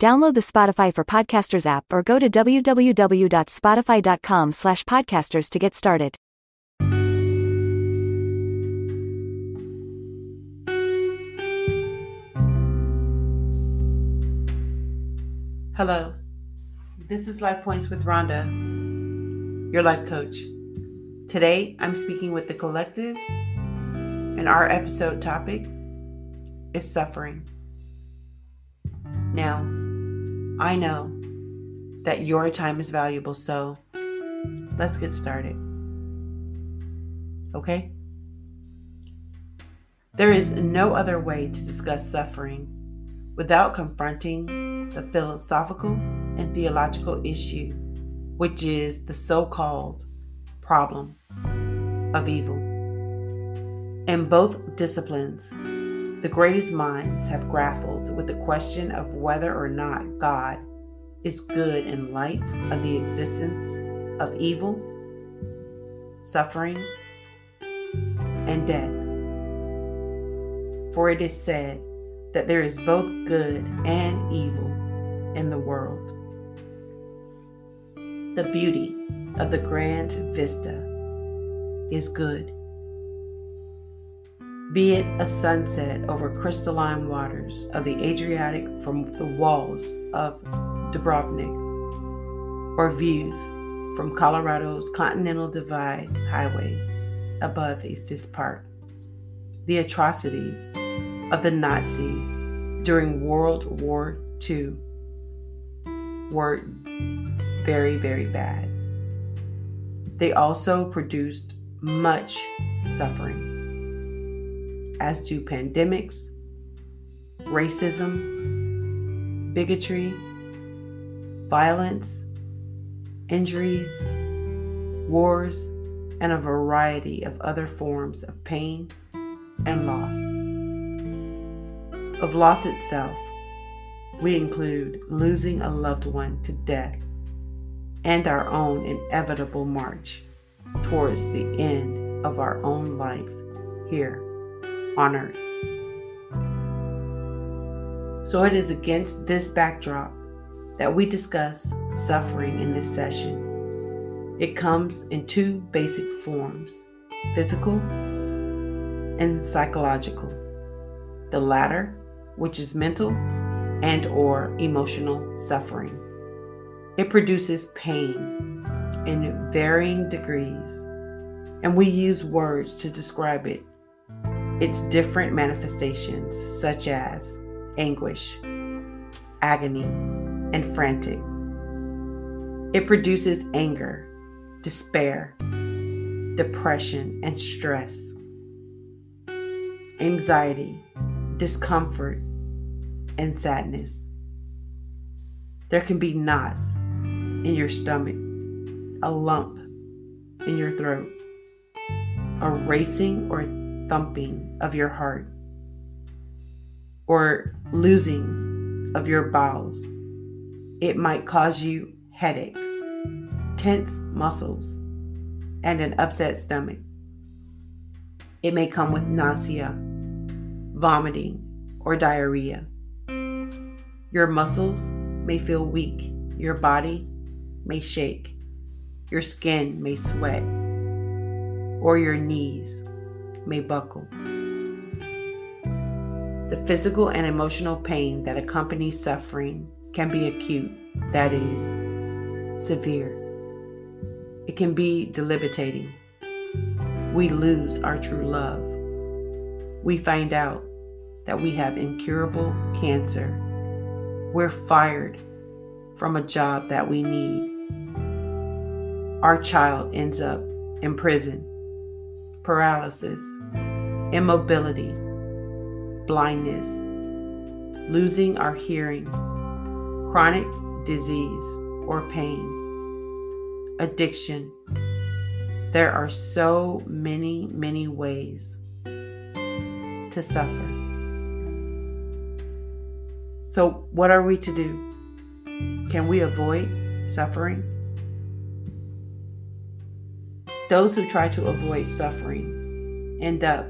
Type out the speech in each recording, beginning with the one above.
Download the Spotify for Podcasters app or go to www.spotify.com slash podcasters to get started. Hello, this is Life Points with Ronda, your life coach. Today I'm speaking with the collective, and our episode topic is suffering. Now, I know that your time is valuable, so let's get started. Okay? There is no other way to discuss suffering without confronting the philosophical and theological issue, which is the so called problem of evil. In both disciplines, the greatest minds have grappled with the question of whether or not God is good in light of the existence of evil, suffering, and death. For it is said that there is both good and evil in the world. The beauty of the grand vista is good. Be it a sunset over crystalline waters of the Adriatic from the walls of Dubrovnik, or views from Colorado's Continental Divide Highway above Estes Park. The atrocities of the Nazis during World War II were very, very bad. They also produced much suffering, as to pandemics, racism, bigotry, violence, injuries, wars, and a variety of other forms of pain and loss. Of loss itself, we include losing a loved one to death and our own inevitable march towards the end of our own life here on earth. So it is against this backdrop that we discuss suffering in this session. It comes in two basic forms physical and psychological. The latter, which is mental, and or emotional suffering. It produces pain in varying degrees, and we use words to describe it. Its different manifestations such as anguish, agony, and frantic. It produces anger, despair, depression, and stress, anxiety, discomfort, and sadness. There can be knots in your stomach, a lump in your throat, a racing or thumping of your heart, or losing of your bowels. It might cause you headaches, tense muscles, and an upset stomach. It may come with nausea, vomiting, or diarrhea. Your muscles may feel weak, your body may shake, your skin may sweat, or your knees may buckle. The physical and emotional pain that accompanies suffering can be acute, that is, severe. It can be debilitating. We lose our true love. We find out that we have incurable cancer we're fired from a job that we need. Our child ends up in prison, paralysis, immobility, blindness, losing our hearing, chronic disease, or pain, addiction. There are so many, many ways to suffer. So, what are we to do? Can we avoid suffering? Those who try to avoid suffering end up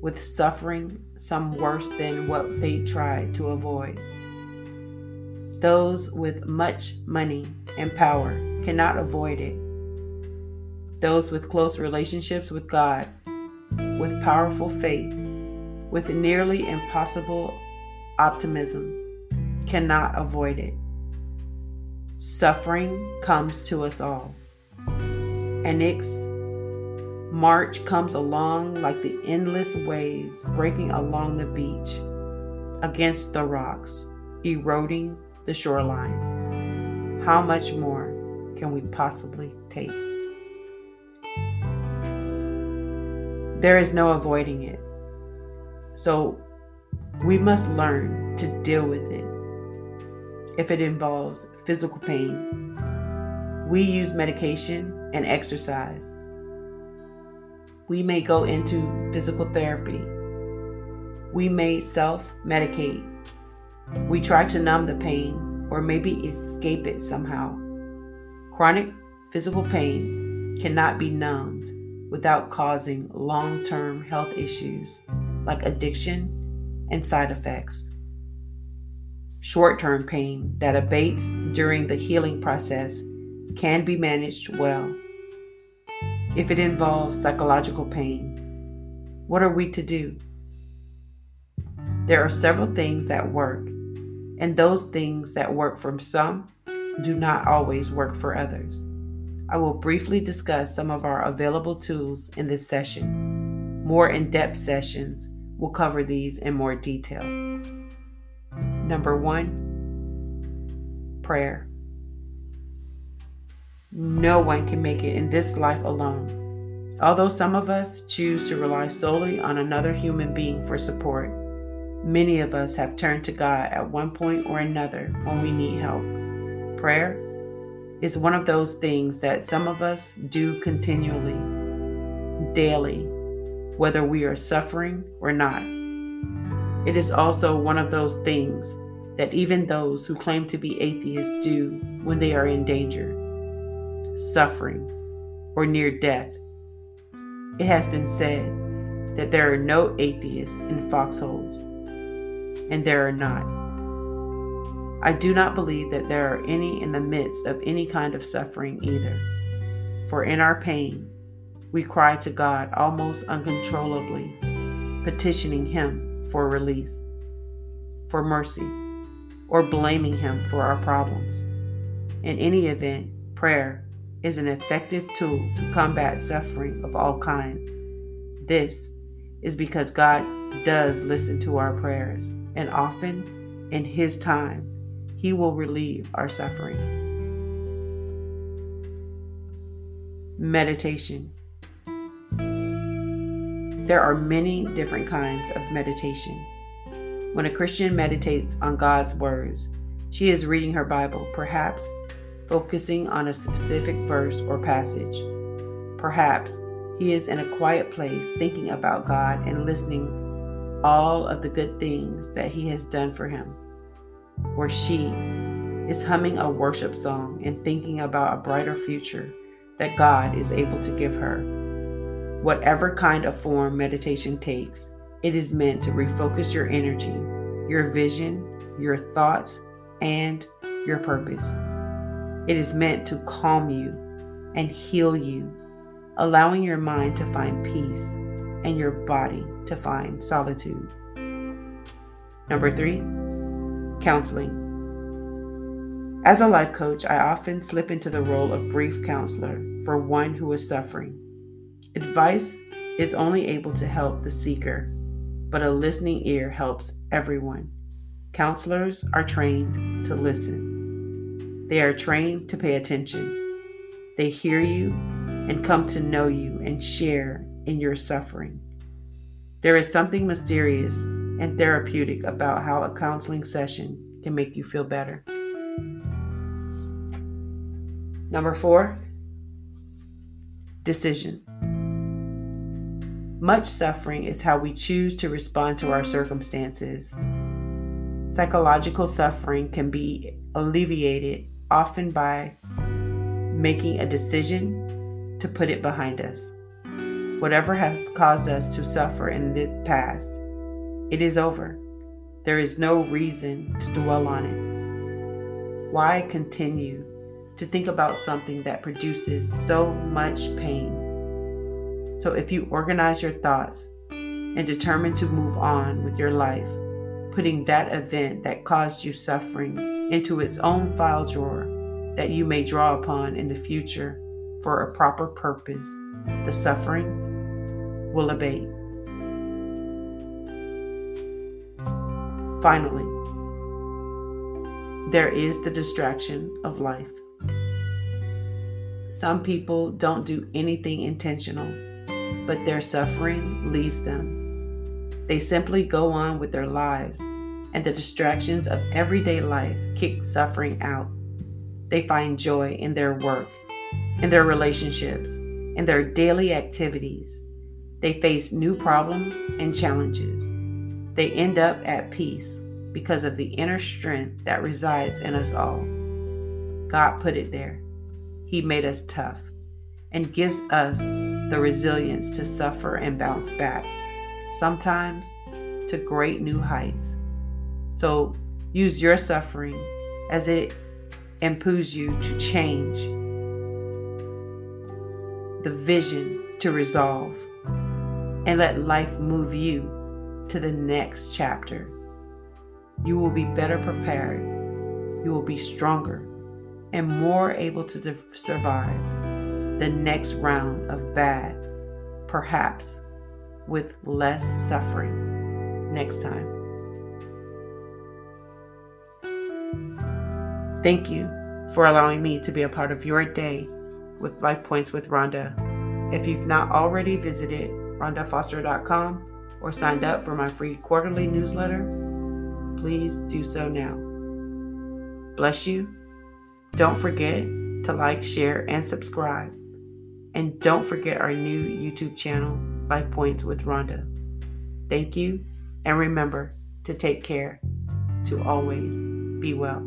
with suffering some worse than what they tried to avoid. Those with much money and power cannot avoid it. Those with close relationships with God, with powerful faith, with nearly impossible optimism, cannot avoid it. Suffering comes to us all. And its march comes along like the endless waves breaking along the beach against the rocks, eroding the shoreline. How much more can we possibly take? There is no avoiding it. So we must learn to deal with it. If it involves physical pain, we use medication and exercise. We may go into physical therapy. We may self medicate we try to numb the pain or maybe escape it somehow. Chronic physical pain cannot be numbed without causing long term health issues like addiction and side effects. Short term pain that abates during the healing process can be managed well. If it involves psychological pain, what are we to do? There are several things that work and those things that work for some do not always work for others. I will briefly discuss some of our available tools in this session. More in depth sessions will cover these in more detail. Number one, prayer. No one can make it in this life alone. Although some of us choose to rely solely on another human being for support, Many of us have turned to God at one point or another when we need help. Prayer is one of those things that some of us do continually, daily, whether we are suffering or not. It is also one of those things that even those who claim to be atheists do when they are in danger, suffering, or near death. It has been said that there are no atheists in foxholes and there are not. I do not believe that there are any in the midst of any kind of suffering either. For in our pain, we cry to God almost uncontrollably, petitioning Him for release, for mercy, or blaming Him for our problems. In any event, prayer is an effective tool to combat suffering of all kinds. This is because God does listen to our prayers and often in His time, He will relieve our suffering. Meditation. There are many different kinds of meditation. When a Christian meditates on God's words, she is reading her Bible, perhaps focusing on a specific verse or passage. Perhaps he is in a quiet place thinking about God and listening all of the good things that He has done for him. Or she is humming a worship song and thinking about a brighter future that God is able to give her. Whatever kind of form meditation takes, it is meant to refocus your energy, your vision, your thoughts, and your purpose. It is meant to calm you and heal you, allowing your mind to find peace and your body to find solitude. Number three, counseling. As a life coach, I often slip into the role of brief counselor for one who is suffering. Advice is only able to help the seeker, but a listening ear helps everyone. Counselors are trained to listen, they are trained to pay attention. They hear you and come to know you and share in your suffering. There is something mysterious and therapeutic about how a counseling session can make you feel better. Number four, decision. Much suffering is how we choose to respond to our circumstances. Psychological suffering can be alleviated often by making a decision to put it behind us. Whatever has caused us to suffer in the past, it is over. There is no reason to dwell on it. Why continue to think about something that produces so much pain? So, if you organize your thoughts and determine to move on with your life, putting that event that caused you suffering into its own file drawer that you may draw upon in the future for a proper purpose, the suffering will abate. Finally, there is the distraction of life. Some people don't do anything intentional, but their suffering leaves them. They simply go on with their lives, and the distractions of everyday life kick suffering out. They find joy in their work, in their relationships, in their daily activities. They face new problems and challenges. They end up at peace because of the inner strength that resides in us all. God put it there. He made us tough and gives us the resilience to suffer and bounce back, sometimes to great new heights. So use your suffering as it impels you to change the vision to resolve and let life move you to the next chapter. You will be better prepared, you will be stronger, and more able to survive the next round of bad, perhaps with less suffering next time. Thank you for allowing me to be a part of your day with Life Points with Ronda. If you've not already visited rhondafoster.com, or signed up for my free quarterly newsletter, please do so now. Bless you. Don't forget to like, share, and subscribe. And don't forget our new YouTube channel, Life Points with Ronda. Thank you, and remember to take care, to always be well.